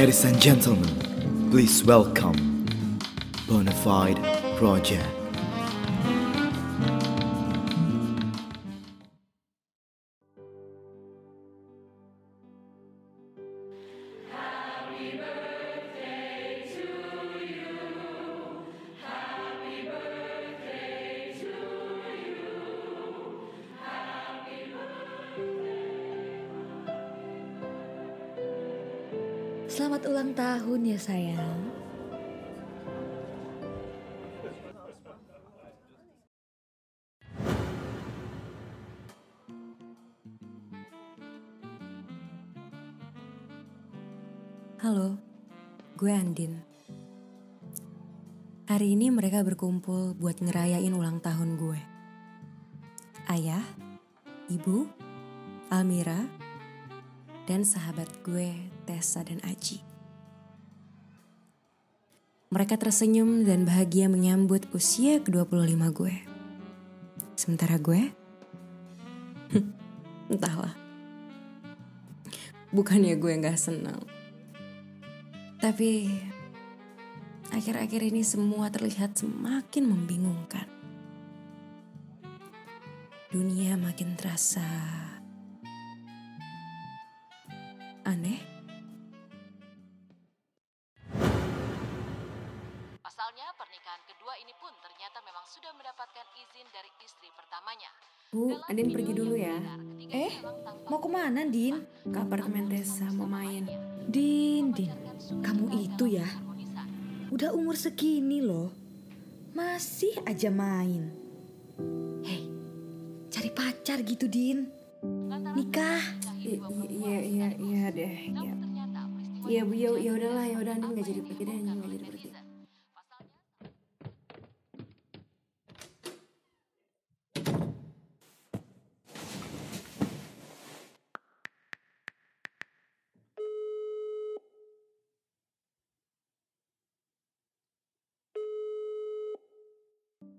Ladies and gentlemen, please welcome Bonafide Project. Selamat ulang tahun ya sayang. Halo, gue Andin. Hari ini mereka berkumpul buat ngerayain ulang tahun gue. Ayah, ibu, Almira, dan sahabat gue Tessa dan Aji. Mereka tersenyum dan bahagia menyambut usia ke-25 gue. Sementara gue, entahlah. Bukannya gue gak senang. Tapi akhir-akhir ini semua terlihat semakin membingungkan. Dunia makin terasa aneh. Andin pergi dulu ya. Eh, mau ke mana Din? Ke apartemen Tessa mau main. Din, Din, kamu itu ya. Udah umur segini loh. Masih aja main. Hei, cari pacar gitu Din. Nikah. I- i- Iya, iya, iya deh. Iya, iya, bu, ya, ya udahlah, ya udah Andin nggak jadi pergi deh, nggak jadi pergi.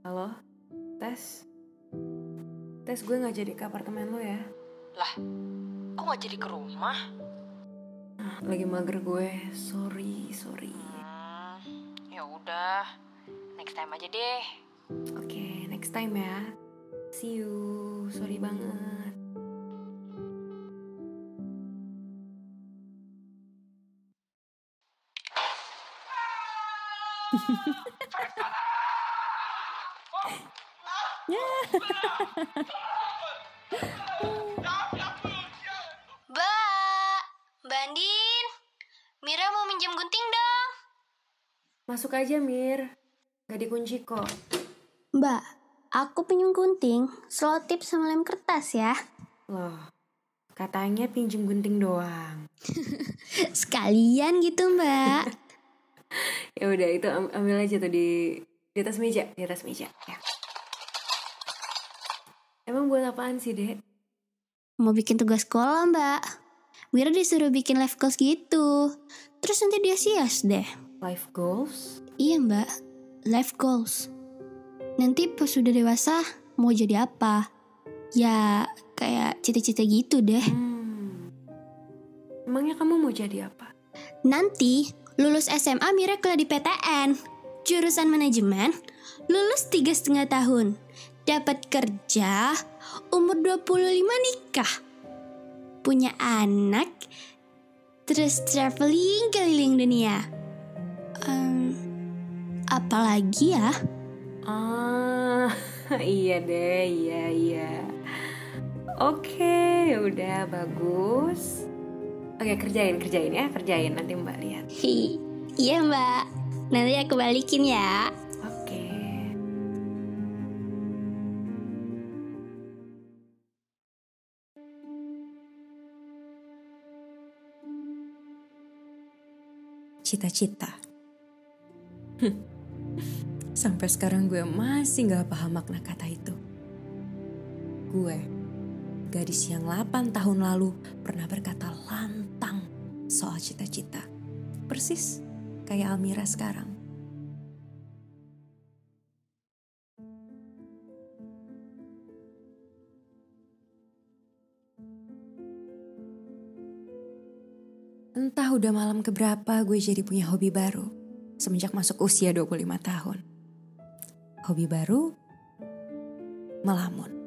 Halo, Tes. Tes gue nggak jadi ke apartemen lo ya. Lah, kok gak jadi ke rumah? Ah, Lagi mager gue, sorry, sorry. Hmm, ya udah, next time aja deh. Oke, next time ya. See you, sorry banget. Mbak, Mbak Andin, Mira mau minjem gunting dong. Masuk aja, Mir. Gak dikunci kok. Mbak, aku pinjem gunting, selotip sama lem kertas ya. Loh, katanya pinjem gunting doang. Sekalian gitu mbak. Ya udah, itu am- ambil aja tuh di di atas meja, di atas meja. Ya. Emang buat apaan sih, Dek? mau bikin tugas sekolah mbak. Mira disuruh bikin live goals gitu. Terus nanti dia sias deh. Life goals? Iya mbak, life goals. Nanti pas sudah dewasa mau jadi apa? Ya kayak cita-cita gitu deh. Hmm. Emangnya kamu mau jadi apa? Nanti lulus SMA Mira kuliah di PTN, jurusan manajemen, lulus tiga setengah tahun, dapat kerja, umur 25 nikah, punya anak, terus traveling keliling dunia. Em, apalagi ya? Ah, iya deh, iya iya. Oke, udah bagus. Oke, kerjain, kerjain ya, kerjain nanti Mbak lihat. Hi, iya mbak, nanti aku balikin ya. Oke. Cita-cita. Sampai sekarang gue masih gak paham makna kata itu. Gue, gadis yang 8 tahun lalu pernah berkata lantang soal cita-cita. Persis kayak Almira sekarang. Entah udah malam keberapa gue jadi punya hobi baru semenjak masuk usia 25 tahun. Hobi baru melamun.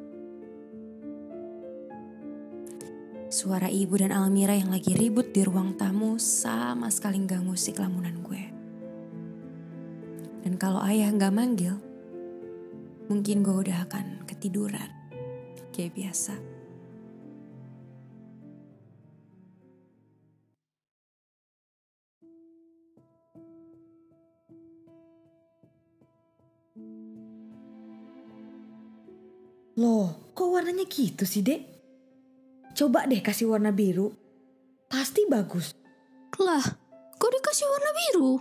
Suara ibu dan Almira yang lagi ribut di ruang tamu sama sekali nggak musik lamunan gue. Dan kalau ayah nggak manggil, mungkin gue udah akan ketiduran. Kayak biasa. Loh, kok warnanya gitu sih, Dek? Coba deh kasih warna biru. Pasti bagus. Lah, kok dikasih warna biru?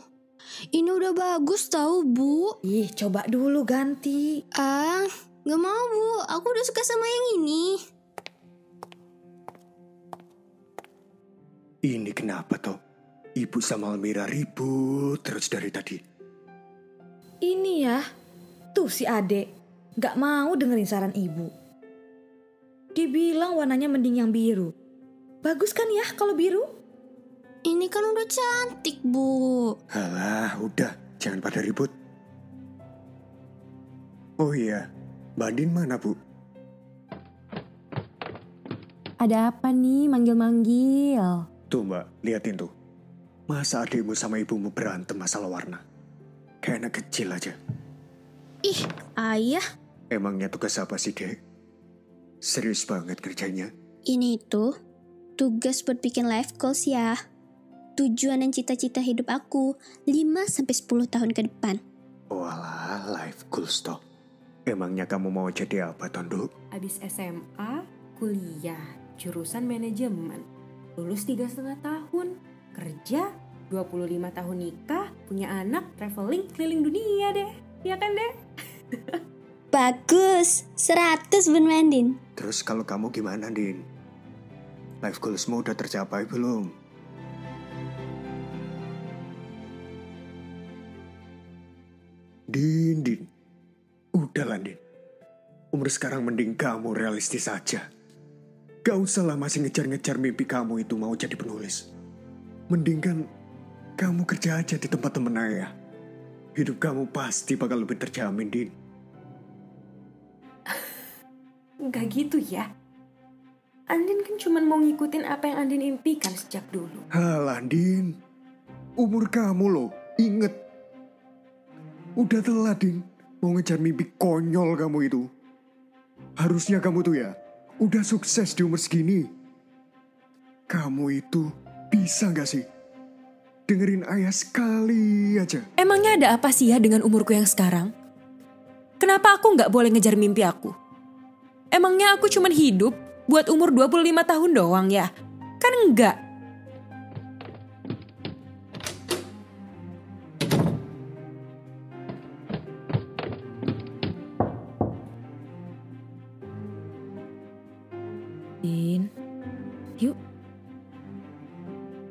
Ini udah bagus tau bu. Ih, coba dulu ganti. Ah, gak mau bu. Aku udah suka sama yang ini. Ini kenapa toh? Ibu sama Almira ribut terus dari tadi. Ini ya. Tuh si adek. Gak mau dengerin saran ibu. Dibilang warnanya mending yang biru. Bagus kan ya kalau biru? Ini kan udah cantik bu. Halah, udah. Jangan pada ribut. Oh iya, Mbak Andin mana bu? Ada apa nih manggil-manggil? Tuh mbak, liatin tuh. Masa adikmu sama ibumu berantem masalah warna? Kayak anak kecil aja. Ih, ayah. Emangnya tugas apa sih dek? Serius banget kerjanya? Ini itu tugas buat bikin life goals ya. Tujuan dan cita-cita hidup aku 5-10 tahun ke depan. Walah, life goals toh. Emangnya kamu mau jadi apa, Tonduk? Abis SMA, kuliah, jurusan manajemen. Lulus tiga setengah tahun, kerja, 25 tahun nikah, punya anak, traveling keliling dunia deh. Ya kan deh? Bagus, 100 Bun Mandin. Terus kalau kamu gimana, Din? Life goalsmu udah tercapai belum? Din, Din. Udahlah, Din. Umur sekarang mending kamu realistis saja. Gak usah lah masih ngejar-ngejar mimpi kamu itu mau jadi penulis. Mending kan kamu kerja aja di tempat temen ayah. Hidup kamu pasti bakal lebih terjamin, Din. Enggak gitu ya. Andin kan cuma mau ngikutin apa yang Andin impikan sejak dulu. Halah, Din. Umur kamu loh, inget. Udah telat, Din. Mau ngejar mimpi konyol kamu itu. Harusnya kamu tuh ya, udah sukses di umur segini. Kamu itu bisa gak sih? Dengerin ayah sekali aja. Emangnya ada apa sih ya dengan umurku yang sekarang? Kenapa aku nggak boleh ngejar mimpi aku? Emangnya aku cuma hidup buat umur 25 tahun doang ya? Kan enggak. Din, yuk.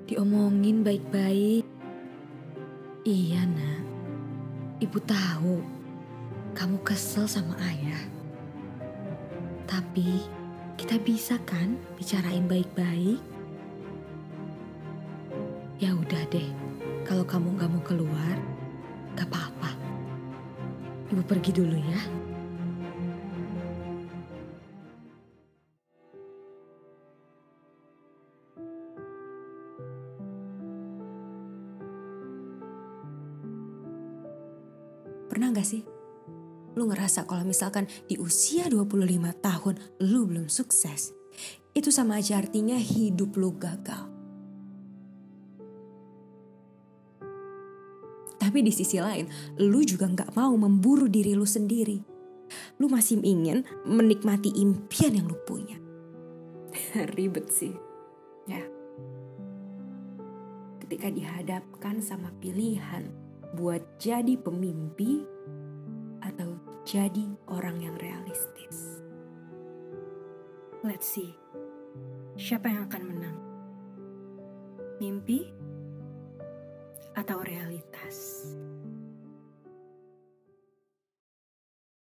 Diomongin baik-baik. Iya nak, ibu tahu kamu kesel sama ayah. Tapi kita bisa kan bicarain baik-baik? Ya udah deh, kalau kamu nggak mau keluar, gak apa-apa. Ibu pergi dulu ya. Pernah gak sih? Lu ngerasa kalau misalkan di usia 25 tahun lu belum sukses. Itu sama aja artinya hidup lu gagal. Tapi di sisi lain, lu juga gak mau memburu diri lu sendiri. Lu masih ingin menikmati impian yang lu punya. Ribet sih. Ya. Ketika dihadapkan sama pilihan buat jadi pemimpi jadi orang yang realistis. Let's see. Siapa yang akan menang? Mimpi atau realitas?